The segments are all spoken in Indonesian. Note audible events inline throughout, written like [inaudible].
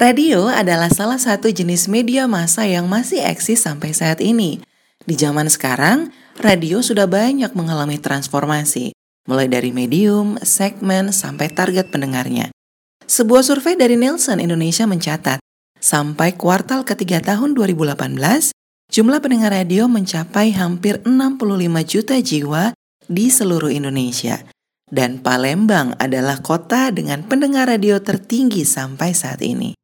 Radio adalah salah satu jenis media massa yang masih eksis sampai saat ini. Di zaman sekarang, radio sudah banyak mengalami transformasi, mulai dari medium, segmen, sampai target pendengarnya. Sebuah survei dari Nielsen Indonesia mencatat, sampai kuartal ketiga tahun 2018, jumlah pendengar radio mencapai hampir 65 juta jiwa di seluruh Indonesia. Dan Palembang adalah kota dengan pendengar radio tertinggi sampai saat ini.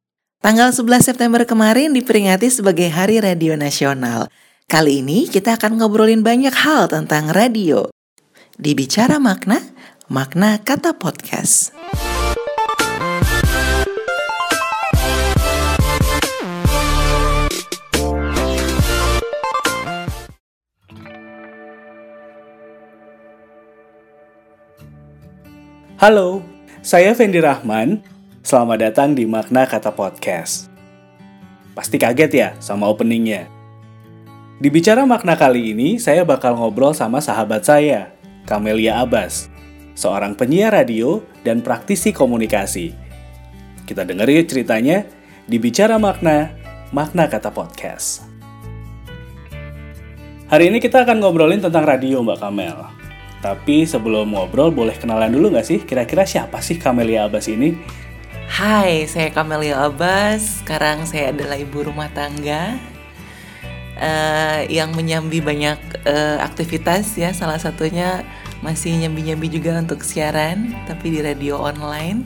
Tanggal 11 September kemarin diperingati sebagai Hari Radio Nasional. Kali ini kita akan ngobrolin banyak hal tentang radio. Di Bicara Makna, makna kata podcast. Halo, saya Fendi Rahman. Selamat datang di Makna Kata Podcast. Pasti kaget ya sama openingnya. Di Bicara Makna kali ini, saya bakal ngobrol sama sahabat saya, Kamelia Abbas, seorang penyiar radio dan praktisi komunikasi. Kita denger yuk ceritanya di Bicara Makna, Makna Kata Podcast. Hari ini kita akan ngobrolin tentang radio Mbak Kamel. Tapi sebelum ngobrol, boleh kenalan dulu nggak sih? Kira-kira siapa sih Kamelia Abbas ini? Hai, saya Kamelia Abbas. Sekarang saya adalah ibu rumah tangga uh, yang menyambi banyak uh, aktivitas ya. Salah satunya masih nyambi-nyambi juga untuk siaran, tapi di radio online.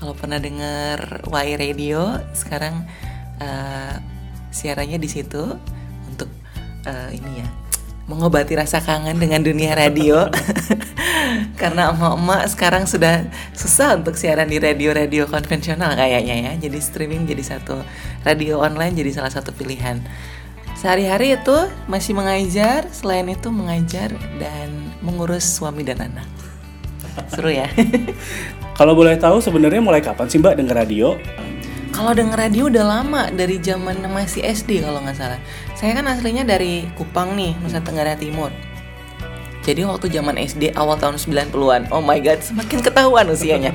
Kalau pernah dengar Y Radio, sekarang uh, siarannya di situ untuk uh, ini ya mengobati rasa kangen dengan dunia radio [laughs] [laughs] karena emak-emak sekarang sudah susah untuk siaran di radio-radio konvensional kayaknya ya jadi streaming jadi satu radio online jadi salah satu pilihan sehari-hari itu masih mengajar selain itu mengajar dan mengurus suami dan anak seru ya [laughs] Kalau boleh tahu sebenarnya mulai kapan sih Mbak denger radio? Kalau denger radio udah lama dari zaman masih SD kalau nggak salah. Saya kan aslinya dari Kupang nih, Nusa Tenggara Timur. Jadi waktu zaman SD awal tahun 90-an, oh my god, semakin ketahuan usianya.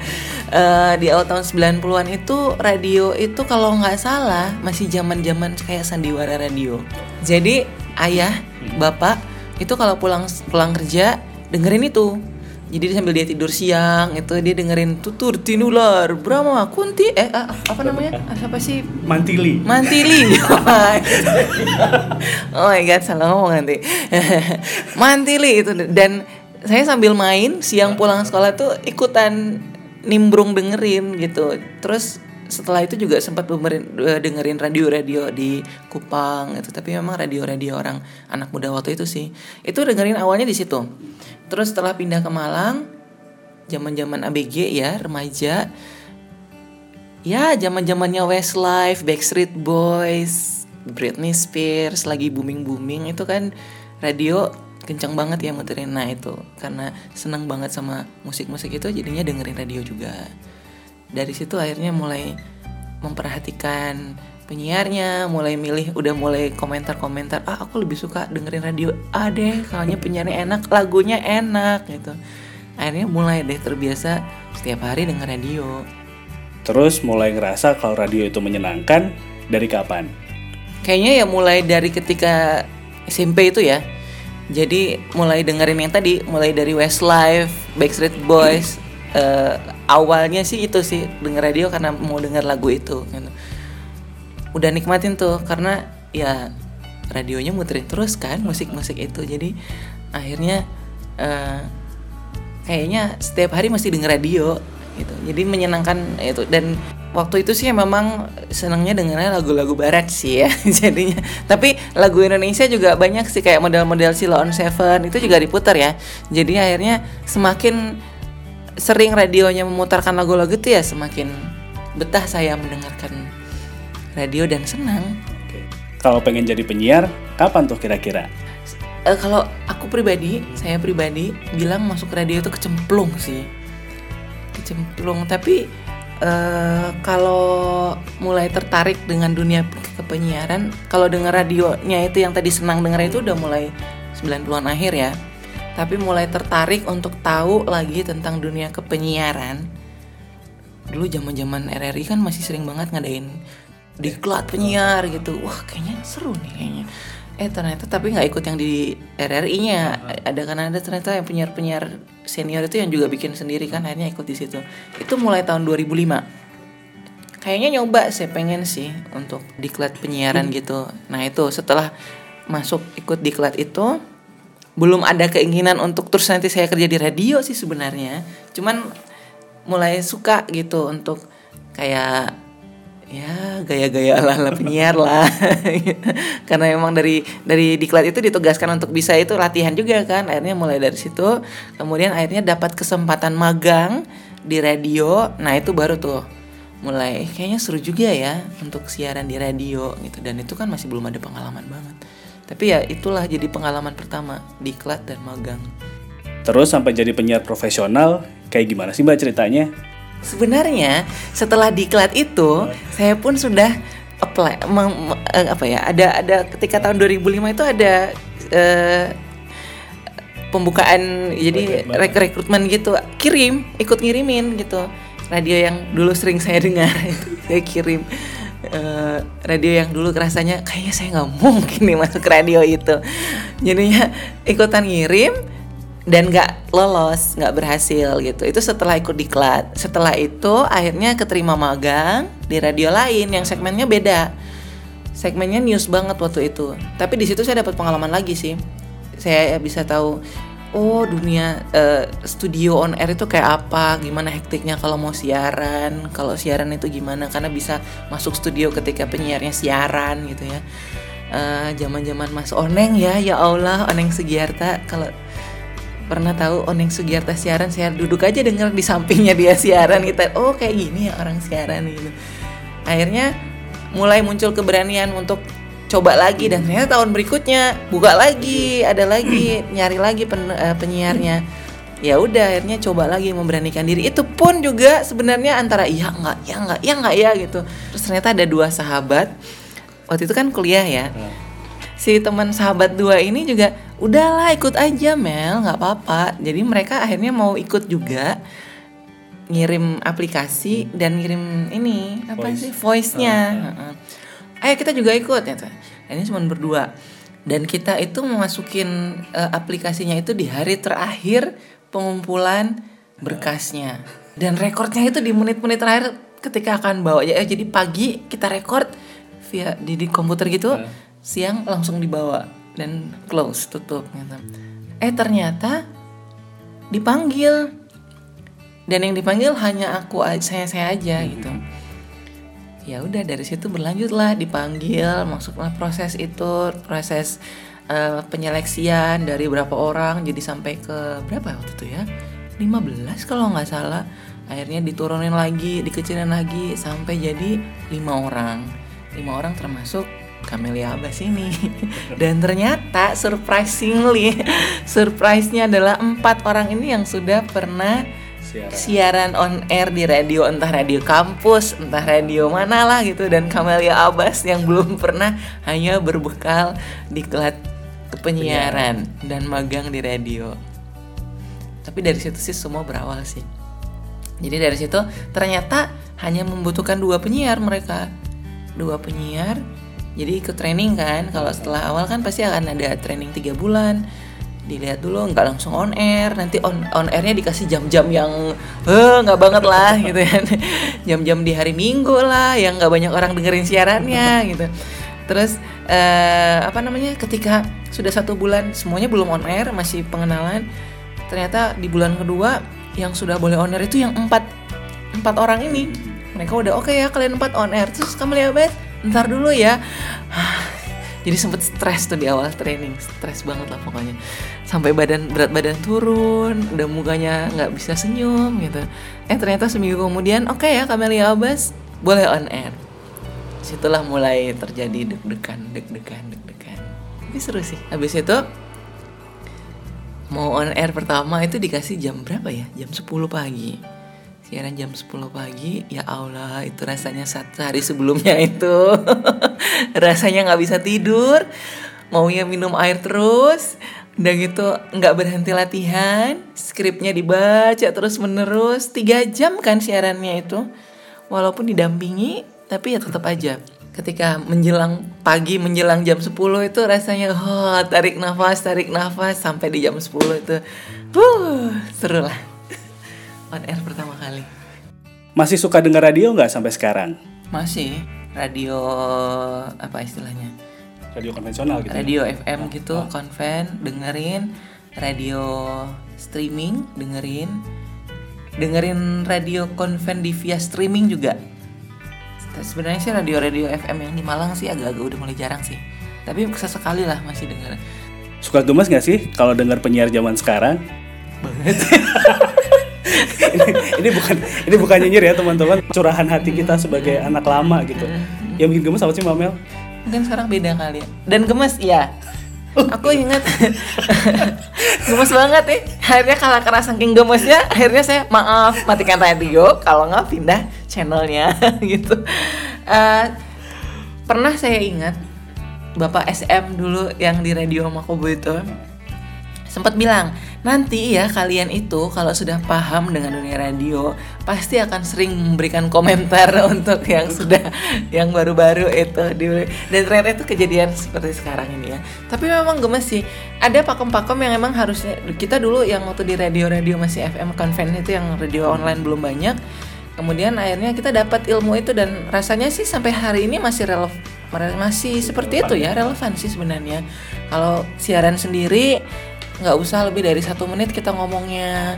uh, di awal tahun 90-an itu radio itu kalau nggak salah masih zaman-zaman kayak sandiwara radio. Jadi ayah, bapak itu kalau pulang pulang kerja dengerin itu jadi sambil dia tidur siang itu dia dengerin tutur tinular Brahma Kunti eh apa namanya? Apa sih? Mantili. Mantili. [laughs] [laughs] Oh my god salah ngomong nanti. [laughs] Mantili itu. Dan saya sambil main siang pulang sekolah tuh ikutan nimbrung dengerin gitu. Terus setelah itu juga sempat dengerin radio-radio di Kupang itu tapi memang radio-radio orang anak muda waktu itu sih. Itu dengerin awalnya di situ terus setelah pindah ke Malang zaman-zaman ABG ya remaja. Ya zaman-zamannya Westlife Backstreet Boys Britney Spears lagi booming-booming. Itu kan radio kencang banget ya muterin nah itu. Karena senang banget sama musik-musik itu jadinya dengerin radio juga. Dari situ akhirnya mulai memperhatikan penyiarnya mulai milih udah mulai komentar-komentar ah aku lebih suka dengerin radio ah deh soalnya penyiarnya enak lagunya enak gitu. Akhirnya mulai deh terbiasa setiap hari denger radio. Terus mulai ngerasa kalau radio itu menyenangkan dari kapan? Kayaknya ya mulai dari ketika SMP itu ya. Jadi mulai dengerin yang tadi mulai dari Westlife Backstreet Boys uh, awalnya sih itu sih denger radio karena mau denger lagu itu gitu. Udah nikmatin tuh karena ya radionya muterin terus kan musik-musik itu. Jadi akhirnya uh, kayaknya setiap hari mesti denger radio gitu. Jadi menyenangkan itu. Dan waktu itu sih memang senangnya dengernya lagu-lagu barat sih ya [laughs] jadinya. Tapi lagu Indonesia juga banyak sih kayak model-model Silo on Seven itu juga diputar ya. Jadi akhirnya semakin sering radionya memutarkan lagu-lagu itu ya semakin betah saya mendengarkan radio dan senang. Kalau pengen jadi penyiar, kapan tuh kira-kira? Uh, kalau aku pribadi, saya pribadi bilang masuk radio itu kecemplung sih, kecemplung. Tapi uh, kalau mulai tertarik dengan dunia kepenyiaran, kalau dengar radionya itu yang tadi senang dengar itu udah mulai 90-an akhir ya tapi mulai tertarik untuk tahu lagi tentang dunia kepenyiaran dulu zaman zaman RRI kan masih sering banget ngadain diklat penyiar gitu. Wah kayaknya seru nih kayaknya. Eh ternyata tapi nggak ikut yang di RRI-nya ada kan ada ternyata yang penyiar penyiar senior itu yang juga bikin sendiri kan akhirnya ikut di situ. Itu mulai tahun 2005 kayaknya nyoba saya pengen sih untuk diklat penyiaran gitu. Nah itu setelah masuk ikut diklat itu belum ada keinginan untuk terus nanti saya kerja di radio sih sebenarnya. Cuman mulai suka gitu untuk kayak ya gaya-gaya ala-ala penyiar lah. [laughs] Karena memang dari dari diklat itu ditugaskan untuk bisa itu latihan juga kan. Akhirnya mulai dari situ kemudian akhirnya dapat kesempatan magang di radio. Nah itu baru tuh. Mulai kayaknya seru juga ya untuk siaran di radio gitu. Dan itu kan masih belum ada pengalaman banget. Tapi ya itulah jadi pengalaman pertama diklat dan magang. Terus sampai jadi penyiar profesional, kayak gimana sih mbak ceritanya? Sebenarnya setelah diklat itu saya pun sudah apply meng- me- eh, apa ya ada ada ketika tahun 2005 itu ada eh, pembukaan jadi Rekrutmen. rek rekrutmen gitu kirim ikut ngirimin gitu. Radio yang dulu sering saya dengar [laughs] itu saya kirim eh, radio yang dulu rasanya kayaknya saya nggak mungkin nih masuk radio itu. Jadinya ikutan ngirim dan nggak lolos nggak berhasil gitu. Itu setelah ikut diklat setelah itu akhirnya keterima magang di radio lain yang segmennya beda. Segmennya news banget waktu itu. Tapi di situ saya dapat pengalaman lagi sih. Saya bisa tahu oh dunia eh, studio on air itu kayak apa gimana hektiknya kalau mau siaran kalau siaran itu gimana karena bisa masuk studio ketika penyiarnya siaran gitu ya. Eh, zaman-zaman Mas Oneng ya ya Allah Oneng Sugiarta kalau pernah tahu Oneng Sugiarta siaran? Saya duduk aja denger di sampingnya dia siaran kita oh kayak gini ya orang siaran gitu. Akhirnya mulai muncul keberanian untuk coba lagi dan ternyata tahun berikutnya buka lagi ada lagi [clears throat] nyari lagi pen- eh, penyiarnya. Ya udah akhirnya coba lagi memberanikan diri. Itu pun juga sebenarnya antara iya nggak ya nggak ya nggak ya gitu. Terus ternyata ada dua sahabat. Waktu itu kan kuliah ya si teman sahabat dua ini juga udahlah ikut aja Mel nggak apa-apa. Jadi mereka akhirnya mau ikut juga ngirim aplikasi dan ngirim ini apa Voice. sih voice-nya. Heeh. ayo kita juga ikut ya ini cuma berdua. Dan kita itu memasukin eh, aplikasinya itu di hari terakhir pengumpulan berkasnya. Dan rekornya itu di menit-menit terakhir ketika akan bawa. Ya jadi pagi kita record via di, di komputer gitu siang langsung dibawa dan close tutup gitu. eh ternyata dipanggil. Dan yang dipanggil hanya aku saya saya aja gitu. Ya udah dari situ berlanjutlah dipanggil. Masuklah proses itu proses eh, penyeleksian dari berapa orang jadi sampai ke berapa waktu itu ya? 15 kalau nggak salah. Akhirnya diturunin lagi dikecilin lagi sampai jadi lima orang. Lima orang termasuk Camelia Abbas ini [laughs] dan ternyata surprisingly surprise-nya adalah empat orang ini yang sudah pernah Siaran. siaran on air di radio entah radio kampus entah radio mana lah gitu. Dan Camelia Abbas yang belum pernah hanya berbekal diklat penyiaran. dan magang di radio. Tapi dari situ sih semua berawal sih. Jadi dari situ ternyata hanya membutuhkan dua penyiar mereka. Dua penyiar jadi ikut training kan kalau setelah awal kan pasti akan ada training tiga bulan. Dilihat dulu nggak langsung on air. Nanti on on airnya dikasih jam-jam yang eh nggak banget lah [laughs] gitu kan. Jam-jam di hari minggu lah yang nggak banyak orang dengerin siarannya gitu. Terus eh, apa namanya ketika sudah satu bulan semuanya belum on air masih pengenalan ternyata di bulan kedua yang sudah boleh on air itu yang empat empat orang ini. Mereka udah oke ya kalian empat on air. Terus kamu lihat ntar dulu ya. [sighs] Jadi sempet stres tuh di awal training. Stres banget lah pokoknya. Sampai badan berat badan turun udah mukanya nggak bisa senyum gitu. Eh ternyata seminggu kemudian oke ya Camelia Abbas boleh on air. Situlah mulai terjadi deg-degan deg-degan deg-degan. Tapi seru sih. Habis itu mau on air pertama itu dikasih jam berapa ya? Jam 10 pagi siaran jam 10 pagi ya Allah itu rasanya satu hari sebelumnya itu. [laughs] Rasanya nggak bisa tidur maunya minum air terus udah gitu nggak berhenti latihan skripnya dibaca terus menerus tiga jam kan siarannya itu. Walaupun didampingi tapi ya tetap aja. Ketika menjelang pagi menjelang jam 10 itu rasanya oh tarik nafas tarik nafas sampai di jam 10 itu. Uh seru lah on air pertama kali Masih suka dengar radio nggak sampai sekarang? masih radio apa istilahnya Radio konvensional gitu. ya? radio FM gitu konven dengerin radio streaming dengerin dengerin radio konven di via streaming juga sebenarnya sih radio radio FM yang di Malang sih agak-agak udah mulai jarang sih tapi sesekali lah masih denger Suka gemes nggak sih kalau dengar penyiar zaman sekarang? ini, [laughs] ini bukan ini bukan nyinyir ya teman-teman. Curahan hati kita sebagai anak lama gitu. Yang bikin gemes apa sih Mbak Mel? mungkin sekarang beda kali ya. Dan gemes iya. Aku ingat. Gemes banget nih akhirnya kalau kerasa saking gemesnya akhirnya saya maaf matikan radio. Kalau nggak pindah channelnya. [laughs] Gitu. Eh, pernah saya ingat bapak SM dulu yang di radio Makobo itu sempat bilang nanti ya kalian itu kalau sudah paham dengan dunia radio pasti akan sering memberikan komentar [laughs] untuk yang sudah yang baru-baru itu di- dan ternyata itu kejadian seperti sekarang ini ya. Tapi memang gemes sih. Ada pakem-pakem yang emang harusnya kita dulu yang waktu di radio-radio masih FM konven itu yang radio online belum banyak kemudian akhirnya kita dapat ilmu itu dan rasanya sih sampai hari ini masih relevan masih seperti itu ya relevan sih sebenarnya. Kalau siaran sendiri nggak usah lebih dari satu menit kita ngomongnya.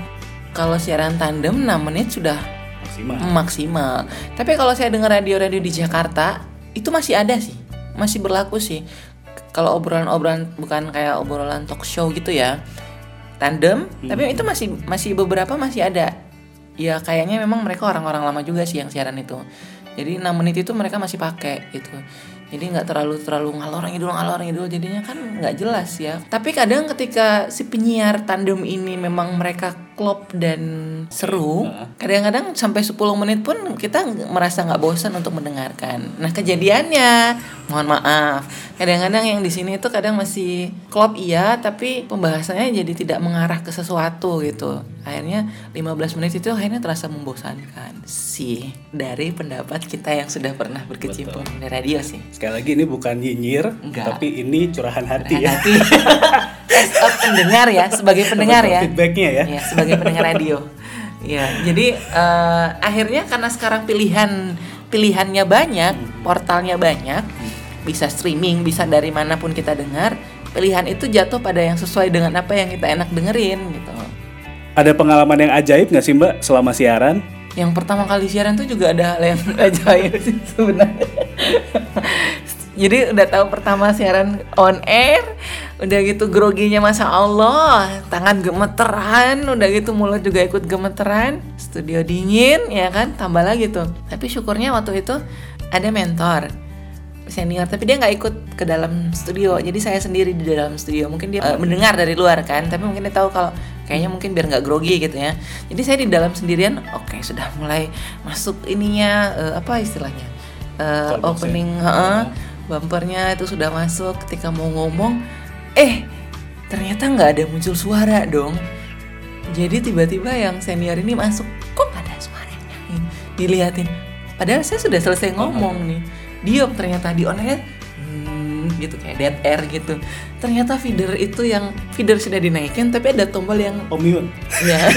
Kalau siaran tandem 6 menit sudah Maksimal. maksimal. Tapi kalau saya dengar radio-radio di Jakarta itu masih ada sih. Masih berlaku sih. Kalau obrolan-obrolan bukan kayak obrolan talk show gitu ya. Tandem tapi itu masih masih beberapa masih ada. Ya kayaknya memang mereka orang-orang lama juga sih yang siaran itu. Jadi 6 menit itu mereka masih pakai gitu jadi nggak terlalu terlalu ngalor ngidul ngalor ngidul jadinya kan nggak jelas ya. Tapi kadang ketika si penyiar tandem ini memang mereka klop dan seru kadang-kadang sampai 10 menit pun kita merasa nggak bosan untuk mendengarkan. Nah kejadiannya mohon maaf. Kadang-kadang yang di sini itu kadang masih klop iya tapi pembahasannya jadi tidak mengarah ke sesuatu gitu. Akhirnya 15 menit itu akhirnya terasa membosankan sih dari pendapat kita yang sudah pernah berkecimpung di radio sih. Sekali lagi ini bukan nyinyir, Enggak. tapi ini curahan hati ya. hati [laughs] a pendengar ya sebagai pendengar ya Feedbacknya ya. ya sebagai pendengar radio ya jadi eh, akhirnya karena sekarang pilihan pilihannya banyak portalnya banyak bisa streaming bisa dari mana pun kita dengar pilihan itu jatuh pada yang sesuai dengan apa yang kita enak dengerin gitu Ada pengalaman yang ajaib nggak sih Mbak selama siaran? yang pertama kali siaran tuh juga ada hal yang [laughs] ajaib sih sebenarnya. Jadi udah tahu pertama siaran on air, udah gitu groginya masa Allah, tangan gemeteran, udah gitu mulut juga ikut gemeteran, studio dingin ya kan, tambah lagi tuh. Tapi syukurnya waktu itu ada mentor senior. Tapi dia nggak ikut ke dalam studio. Jadi saya sendiri di dalam studio. Mungkin dia eh, mendengar dari luar kan? Tapi mungkin dia tahu kalau kayaknya mungkin biar nggak grogi gitu ya. Jadi saya di dalam sendirian oke sudah mulai masuk ininya eh, apa istilahnya? Ya? opening heeh, bumpernya itu sudah masuk. Ketika mau ngomong eh ternyata nggak ada muncul suara dong. Jadi tiba-tiba yang senior ini masuk. Kok nggak ada suaranya? Dilihatin. Padahal saya sudah selesai ngomong nih. Diam ternyata di air. Hmm, gitu kayak dead air gitu. Ternyata feeder itu yang feeder sudah dinaikin tapi ada tombol yang Oh mute. ya [laughs]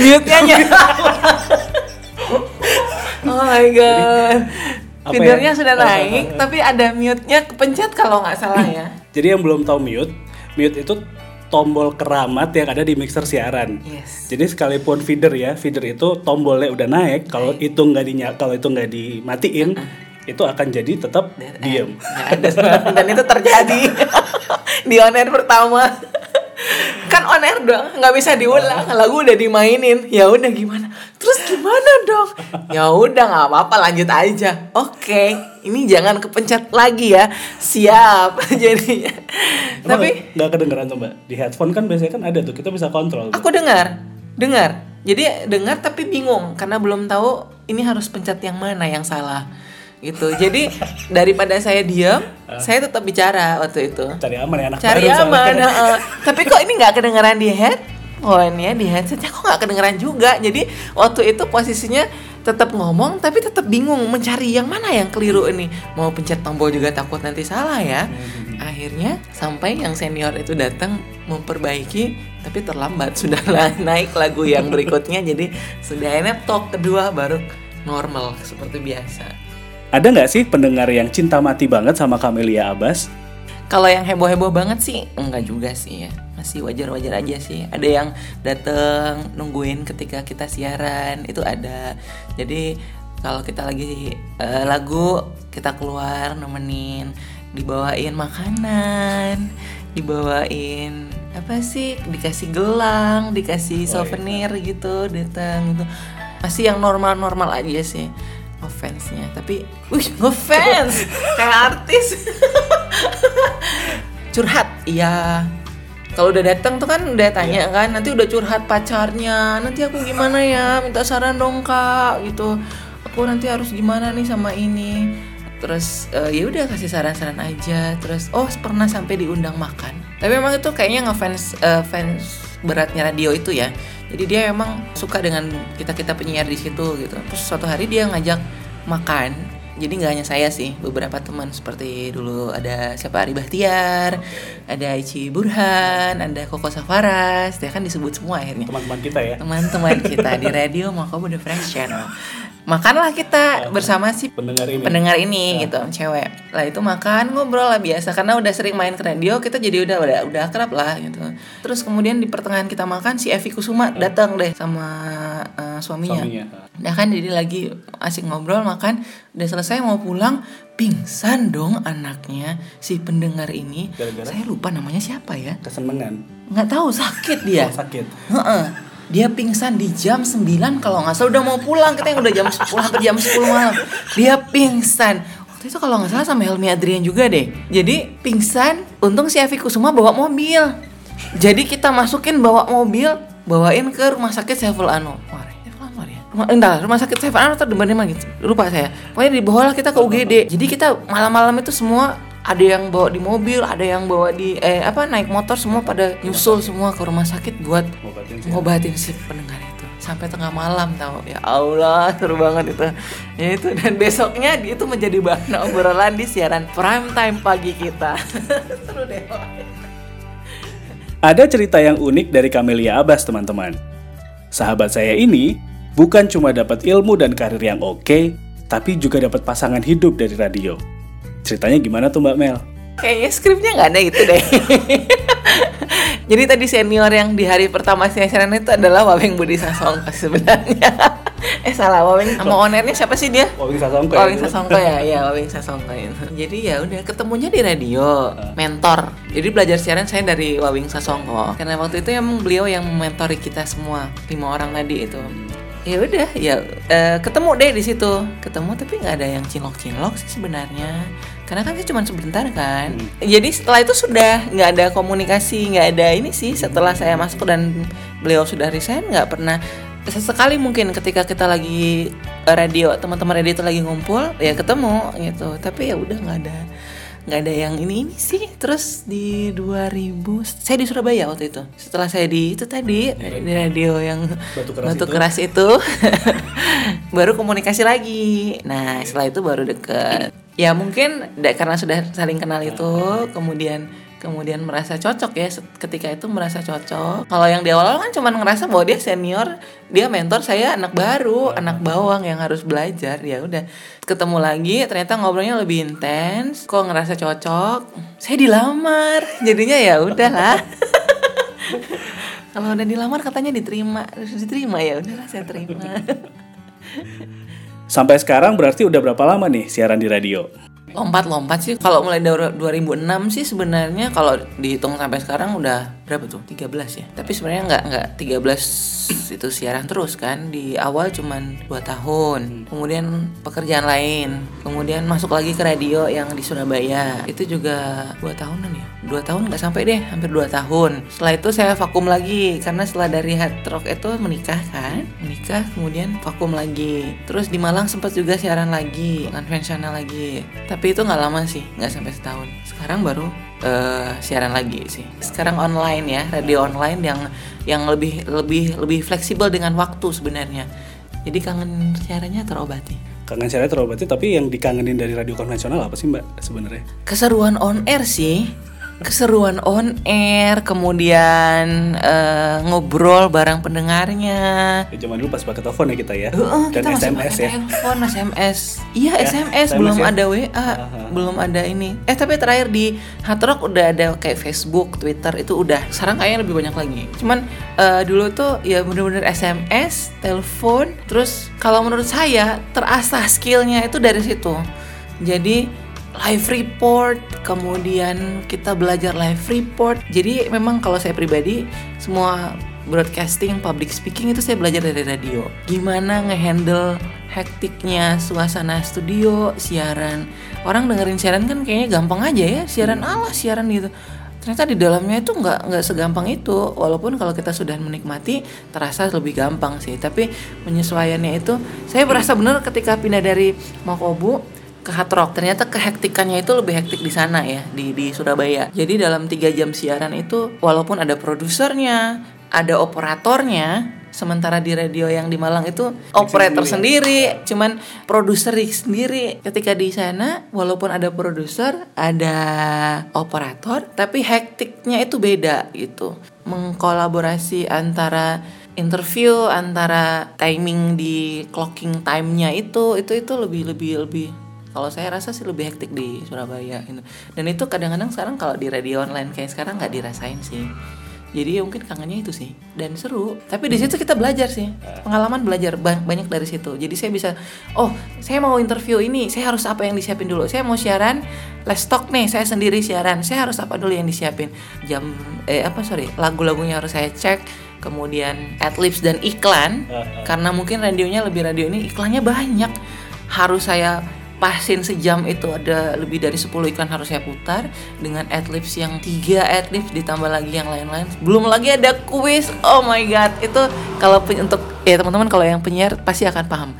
mute-nya nyala oh my god feedernya ya? sudah Oh, naik tapi ada mute-nya kepencet kalau nggak salah ya. [clears throat] Jadi yang belum tahu mute, mute itu tombol keramat yang ada di mixer siaran. yes. Jadi sekalipun feeder ya, feeder itu tombolnya udah naik, kalau itu nggak dinya, kalau itu nggak dimatiin, itu akan jadi tetap suara. dan itu terjadi [laughs] [laughs] di on air pertama kan on air dong nggak bisa diulang. Lagu udah dimainin. Ya udah gimana? Terus gimana dong? Ya udah nggak apa-apa lanjut aja. Oke ini jangan kepencet lagi ya. Siap [laughs] jadinya. Emang tapi nggak- kedengeran tuh mbak. Di headphone kan biasanya kan ada tuh, kita bisa kontrol. aku dengar dengar. Jadi dengar tapi bingung karena belum tahu ini harus pencet yang mana yang salah gitu. Jadi daripada saya diam saya tetap bicara waktu itu. Cari aman ya anak cari baru aman heeh. tapi kok ini nggak kedengeran di head? Oh ini ya di headsetnya kok nggak kedengeran juga? Jadi waktu itu posisinya tetap ngomong tapi tetap bingung mencari yang mana yang keliru ini. Mau pencet tombol juga takut nanti salah ya. Akhirnya sampai yang senior itu datang memperbaiki tapi terlambat. [laughs] Sudah naik lagu yang berikutnya jadi sudah enak talk kedua baru normal seperti biasa Ada nggak sih pendengar yang cinta mati banget sama Camelia Abbas? Kalau yang heboh-heboh banget sih enggak juga sih ya. Masih wajar-wajar aja sih. Ada yang dateng nungguin ketika kita siaran itu ada. Jadi kalau kita lagi eh, lagu kita keluar nemenin, dibawain makanan, dibawain apa sih? Dikasih gelang, dikasih souvenir gitu, datang gitu. Masih yang normal-normal aja sih ngefansnya tapi wih [laughs] ngefans kayak artis. [laughs] Curhat iya. Kalau udah datang tuh kan udah tanya kan nanti udah curhat pacarnya nanti aku gimana ya? Minta saran dong kak gitu. Aku nanti harus gimana nih sama ini? Terus eh, ya udah kasih saran-saran aja. Terus oh pernah sampai diundang makan. Tapi memang itu kayaknya ngefans eh, fans beratnya radio itu ya. Jadi dia emang suka dengan kita kita penyiar di situ gitu. Terus suatu hari dia ngajak makan. Jadi nggak hanya saya sih beberapa teman seperti dulu ada siapa? Ari Bahtiar ada Ici Burhan ada Koko Safaras. Dia kan disebut semua akhirnya. Teman-teman kita ya. teman-teman kita di radio Makobo The Fresh Channel makanlah kita bersama si Pendengar ini. pendengar ini gitu cewek lah itu makan ngobrol lah biasa karena udah sering main ke radio kita jadi udah udah udah akrab lah gitu terus kemudian di pertengahan kita makan si Evi Kusuma datang deh sama eh, suaminya. Suaminya. Udah kan jadi lagi asik ngobrol makan udah selesai mau pulang pingsan dong anaknya si pendengar ini Gara-gara? saya lupa namanya siapa ya Kesenengan. nggak tahu sakit dia Oh, sakit. Heeh. Dia pingsan di jam 9 kalau nggak salah udah mau pulang kita yang udah jam 10 hampir jam 10 malam. Dia pingsan. Waktu itu kalau nggak salah sama Helmi Adrian juga deh. Jadi pingsan, untung si Avi Kusuma bawa mobil. Jadi kita masukin bawa mobil, bawain ke rumah sakit Saiful ya? Rumah, entar, rumah sakit Saiful Anwar atau di mana gitu. Lupa saya. Pokoknya dibawalah kita ke UGD. Jadi kita malam-malam itu semua ada yang bawa di mobil, ada yang bawa di eh apa naik motor semua pada nyusul semua ke rumah sakit buat Ngobatin sih. ngobatin si pendengar itu sampai tengah malam tahu ya Allah seru banget itu ya itu dan besoknya dia itu menjadi bahan obrolan di siaran prime time pagi kita [laughs] seru deh Ada cerita yang unik dari Camelia Abbas, teman-teman. Sahabat saya ini bukan cuma dapat ilmu dan karir yang oke, tapi juga dapat pasangan hidup dari radio. Ceritanya gimana tuh Mbak Mel? kayaknya skripnya nggak ada itu deh [laughs] jadi tadi senior yang di hari pertama saya siaran itu adalah Waweng Budi Sasongko sebenarnya [laughs] eh salah Waweng sama onernya siapa sih dia Wawing Sasongko Wawing Sasongko ya, ya Wawing Sasongko itu. Jadi ya udah ketemunya di radio, mentor. Jadi belajar siaran saya dari Wawing Sasongko. Karena waktu itu emang beliau yang mentori kita semua lima orang tadi itu. Ya udah, ya eh, ketemu deh di situ. Ketemu tapi nggak ada yang cinlok-cinlok sih sebenarnya. Karena kan saya cuma sebentar kan. Jadi setelah itu sudah nggak ada komunikasi, nggak ada ini sih. Setelah saya masuk dan beliau sudah resign, nggak pernah. Sesekali mungkin ketika kita lagi radio teman-teman radio itu lagi ngumpul ya ketemu gitu. Tapi ya udah nggak ada nggak ada yang ini ini sih. Terus di 2000 saya di Surabaya waktu itu. Setelah saya di itu tadi di radio yang Batu keras batu itu. keras itu [laughs] baru komunikasi lagi. Nah setelah itu baru deket ya mungkin karena sudah saling kenal itu kemudian kemudian merasa cocok ya ketika itu merasa cocok. Kalau yang di awal kan cuma ngerasa bahwa dia senior dia mentor saya anak baru anak bawang yang harus belajar. Ya udah ketemu lagi ternyata ngobrolnya lebih intens kok ngerasa cocok? Saya dilamar jadinya ya udahlah. [laughs] Kalau udah dilamar katanya diterima harus diterima ya udahlah saya terima [laughs] Sampai sekarang berarti udah berapa lama nih siaran di radio? lompat-lompat sih kalau mulai dari 2006 sih sebenarnya kalau dihitung sampai sekarang udah berapa tuh? 13 ya? Tapi sebenarnya nggak nggak 13 itu siaran terus kan. Di awal cuman dua tahun. Kemudian pekerjaan lain. Kemudian masuk lagi ke radio yang di Surabaya. Itu juga dua tahunan ya? Dua tahun nggak sampai deh hampir dua tahun. Setelah itu saya vakum lagi. Karena setelah dari hard rock itu menikah kan? Menikah kemudian vakum lagi. Terus di Malang sempat juga siaran lagi konvensional lagi. Tapi itu nggak lama sih nggak sampai setahun. Sekarang baru uh, siaran lagi sih. Sekarang online ya, radio online yang yang lebih lebih lebih fleksibel dengan waktu sebenarnya. Jadi kangen siarannya terobati. Kangen siarannya terobati, tapi yang dikangenin dari radio konvensional apa sih Mbak sebenarnya? Keseruan on air sih keseruan on air, kemudian uh, ngobrol bareng pendengarnya. Ya, zaman dulu pas pakai telepon ya kita ya. Uh, Dan kita SMS ya. Telepon, SMS. Iya, ya, SMS, belum ya? ada WA, uh -huh. belum ada ini. Eh, tapi terakhir di Hard Rock udah ada kayak Facebook, Twitter itu udah. Sekarang kayaknya lebih banyak lagi. Cuman uh, dulu tuh ya bener-bener SMS, telepon, terus kalau menurut saya terasa skillnya itu dari situ. Jadi live report, kemudian kita belajar live report. Jadi memang kalau saya pribadi semua broadcasting, public speaking itu saya belajar dari radio. Gimana ngehandle hektiknya suasana studio, siaran. Orang dengerin siaran kan kayaknya gampang aja ya, siaran Allah siaran gitu. Ternyata di dalamnya itu nggak nggak segampang itu. Walaupun kalau kita sudah menikmati terasa lebih gampang sih. Tapi penyesuaiannya itu saya berasa benar ketika pindah dari Makobu ke Hard Rock. Ternyata kehektikannya itu lebih hektik di sana ya di di Surabaya. Jadi dalam tiga jam siaran itu walaupun ada produsernya, ada operatornya, sementara di radio yang di Malang itu operator sendiri, sendiri cuman produser sendiri ketika di sana walaupun ada produser ada operator tapi hektiknya itu beda gitu mengkolaborasi antara interview antara timing di clocking time-nya itu itu itu lebih lebih lebih kalau saya rasa sih lebih hektik di Surabaya gitu. dan itu kadang-kadang sekarang kalau di radio online kayak sekarang nggak dirasain sih. Jadi ya mungkin kangennya itu sih. Dan seru tapi di situ kita belajar sih. Pengalaman belajar banyak dari situ. Jadi saya bisa oh saya mau interview ini saya harus apa yang disiapin dulu. Saya mau siaran let's talk nih saya sendiri siaran. Saya harus apa dulu yang disiapin? Jam eh apa sorry lagu-lagunya harus saya cek kemudian adlibs dan iklan. Karena mungkin radionya lebih radio ini iklannya banyak. Harus saya pasin sejam itu ada lebih dari 10 iklan harus saya putar dengan adlibs yang tiga adlibs ditambah lagi yang lain-lain. Belum lagi ada kuis oh my god. Itu kalau untuk ya teman-teman kalau yang penyiar pasti akan paham.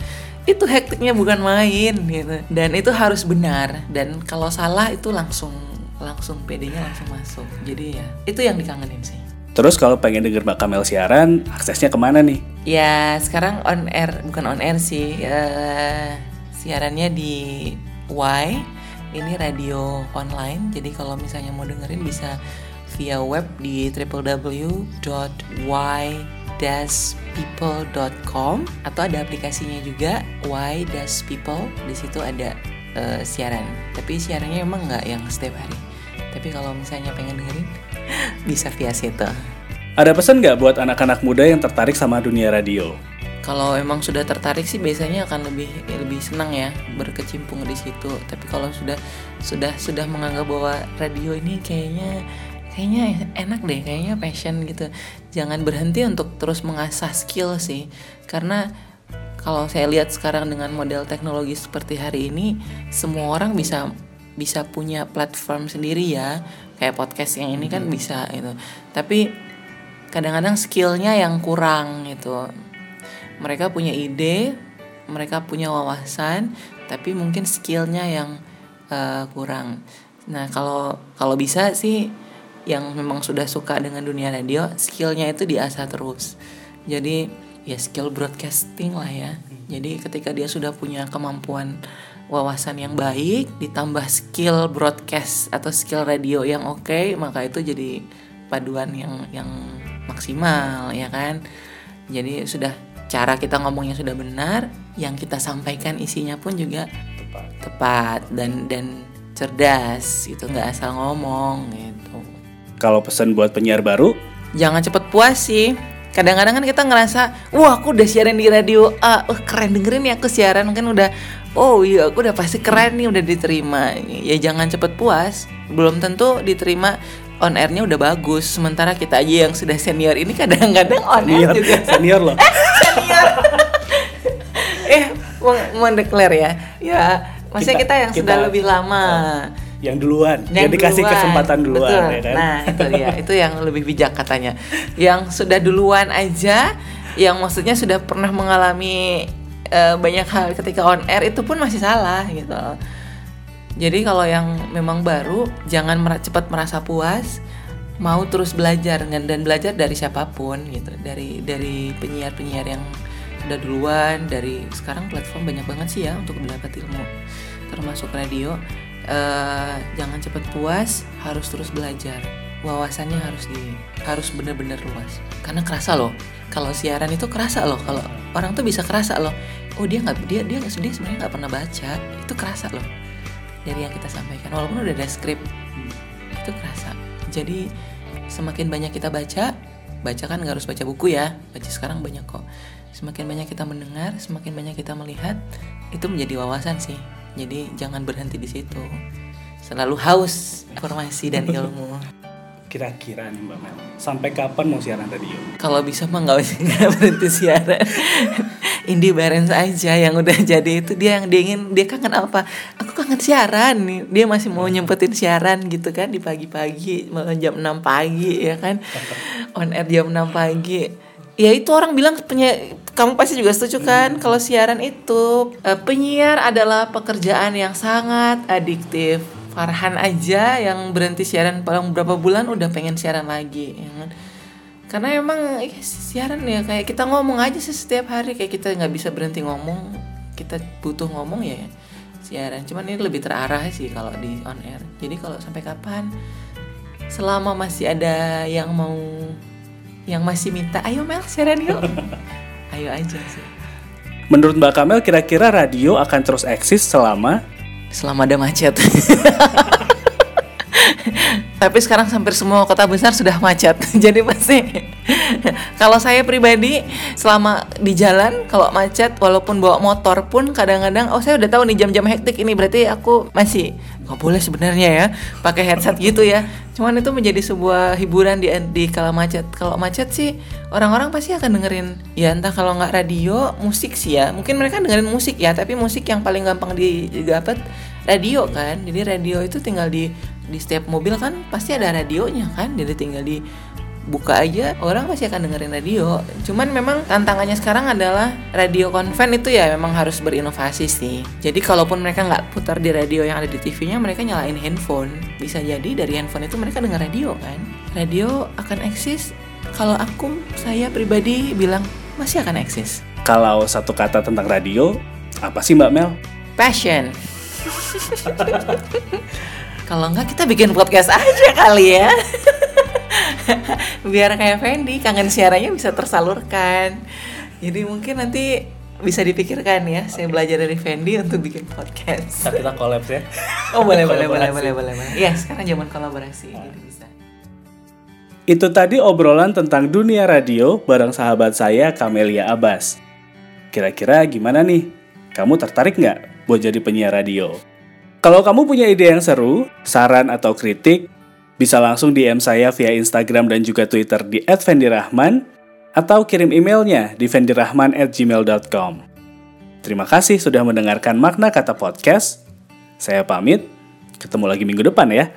Itu hektiknya bukan main gitu. Dan itu harus benar. Dan kalau salah itu langsung langsung PD-nya langsung masuk. Jadi ya itu yang dikangenin sih. Terus kalau pengen denger Mbak Kamel siaran, aksesnya ke mana nih? Ya sekarang on air, bukan on air sih. Uh, siarannya di Y ini radio online. Jadi kalau misalnya mau dengerin bisa via web di www.y-people.com atau ada aplikasinya juga y-people di situ ada uh, siaran. Tapi siarannya emang nggak yang setiap hari. Tapi kalau misalnya pengen dengerin [laughs] bisa via situ. Ada pesan nggak buat anak-anak muda yang tertarik sama dunia radio? Kalau emang sudah tertarik sih biasanya akan lebih lebih senang ya berkecimpung di situ. Tapi kalau sudah sudah sudah menganggap bahwa radio ini kayaknya kayaknya enak deh kayaknya passion gitu. Jangan berhenti untuk terus mengasah skill sih. Karena kalau saya lihat sekarang dengan model teknologi seperti hari ini semua orang bisa bisa punya platform sendiri ya. Kayak podcast yang ini kan bisa itu tapi kadang-kadang skillnya yang kurang gitu mereka punya ide mereka punya wawasan tapi mungkin skillnya yang uh, kurang. Nah kalau kalau bisa sih yang memang sudah suka dengan dunia radio skillnya itu diasah terus. Jadi ya skill broadcasting lah ya. Jadi ketika dia sudah punya kemampuan wawasan yang baik ditambah skill broadcast atau skill radio yang oke okay, maka itu jadi paduan yang yang maksimal ya kan? Jadi sudah cara kita ngomongnya sudah benar, yang kita sampaikan isinya pun juga tepat, tepat dan dan cerdas gitu, nggak asal ngomong gitu. Kalau pesan buat penyiar baru, jangan cepet puas sih. Kadang-kadang kan kita ngerasa, wah aku udah siaran di radio A, uh, keren dengerin ya aku siaran kan udah, oh iya aku udah pasti keren nih udah diterima. Ya jangan cepet puas, belum tentu diterima on airnya udah bagus sementara kita aja yang sudah senior ini kadang-kadang on air Senior, juga senior loh. [laughs] senior eh mau mendeklar ya ya maksudnya kita, Kita- yang sudah kita- lebih lama Yang duluan, yang, Yang dikasih duluan. kesempatan duluan Betul. ya kan. Nah, itu ya, [laughs] itu yang lebih bijak katanya. Yang sudah duluan aja, yang maksudnya sudah pernah mengalami eh, banyak hal ketika on air itu pun masih salah gitu. Jadi kalau yang memang baru, jangan mer- cepat merasa puas, mau terus belajar dan belajar dari siapa pun gitu, dari dari penyiar-penyiar yang udah duluan, dari sekarang platform banyak banget sih ya untuk mendapat ilmu, termasuk radio. Eh, jangan cepat puas, harus terus belajar. Wawasannya harus di harus bener-bener luas. Karena kerasa loh, kalau siaran itu kerasa loh, kalau orang tuh bisa kerasa loh. Oh dia nggak dia dia dia sebenarnya nggak pernah baca, itu kerasa loh dari yang kita sampaikan. Walaupun udah ada skrip, itu kerasa. Jadi semakin banyak kita baca, baca kan nggak harus baca buku ya, baca sekarang banyak kok. Semakin banyak kita mendengar, semakin banyak kita melihat, itu menjadi wawasan sih. Jadi jangan berhenti di situ. Selalu haus informasi dan ilmu. [laughs] Kira-kira nih Mbak Mel, sampai kapan mau siaran radio? Kalau bisa mah nggak [laughs] berhenti siaran. Indi Barens aja yang udah [laughs] jadi itu dia yang dia dia kangen apa? Aku kangen siaran nih. Dia masih mau nyempetin siaran gitu kan di pagi-pagi jam 6 pagi ya kan. On air jam 6 pagi. Ya itu orang bilang penyi- kamu pasti juga setuju kan kalau siaran itu eh, penyiar adalah pekerjaan yang sangat adiktif. Farhan aja yang berhenti siaran paling berapa bulan udah pengen siaran lagi ya kan karena emang eh, siaran ya kayak kita ngomong aja sih setiap hari kayak kita nggak bisa berhenti ngomong kita butuh ngomong ya siaran. Cuman ini lebih terarah sih kalau di on air. Jadi kalau sampai kapan selama masih ada yang mau yang masih minta ayo Mel siaran yuk. [laughs] Ayo aja sih. Menurut Mbak Kamel, kira-kira radio akan terus eksis selama? Selama ada macet [laughs] tapi sekarang hampir semua kota besar sudah macet [laughs] jadi pasti [laughs] kalau saya pribadi selama di jalan kalau macet walaupun bawa motor pun kadang-kadang oh saya udah tahu nih jam-jam hektik ini berarti aku masih nggak boleh sebenarnya ya pakai headset gitu ya. Cuman itu menjadi sebuah hiburan di di kala macet. Kalau macet sih orang-orang pasti akan dengerin ya entah kalau nggak radio musik sih ya. Mungkin mereka dengerin musik ya tapi musik yang paling gampang didapat radio kan. Jadi radio itu tinggal di di setiap mobil kan pasti ada radionya kan jadi tinggal di buka aja orang pasti akan dengerin radio. Cuman memang tantangannya sekarang adalah radio konven itu ya memang harus berinovasi sih. Jadi kalaupun mereka nggak putar di radio yang ada di TV-nya mereka nyalain handphone. Bisa jadi dari handphone itu mereka dengar radio kan. Radio akan eksis. Kalau aku saya pribadi bilang masih akan eksis. Kalau satu kata tentang radio, apa sih Mbak Mel? passion [laughs] kalau enggak kita bikin podcast aja kali ya [laughs] biar kayak Fendi kangen siarannya bisa tersalurkan jadi mungkin nanti bisa dipikirkan ya saya belajar dari Fendi untuk bikin podcast Kita kolaps ya. oh boleh boleh boleh boleh boleh boleh ya sekarang zaman kolaborasi jadi bisa Itu tadi obrolan tentang dunia radio bareng sahabat saya Kamelia Abbas. Kira-kira gimana nih? Kamu tertarik nggak buat jadi penyiar radio? Kalau kamu punya ide yang seru, saran atau kritik, bisa langsung DM saya via Instagram dan juga Twitter di @vendirahman atau kirim emailnya di vendirahman@gmail.com. Terima kasih sudah mendengarkan makna kata podcast. Saya pamit, ketemu lagi minggu depan ya.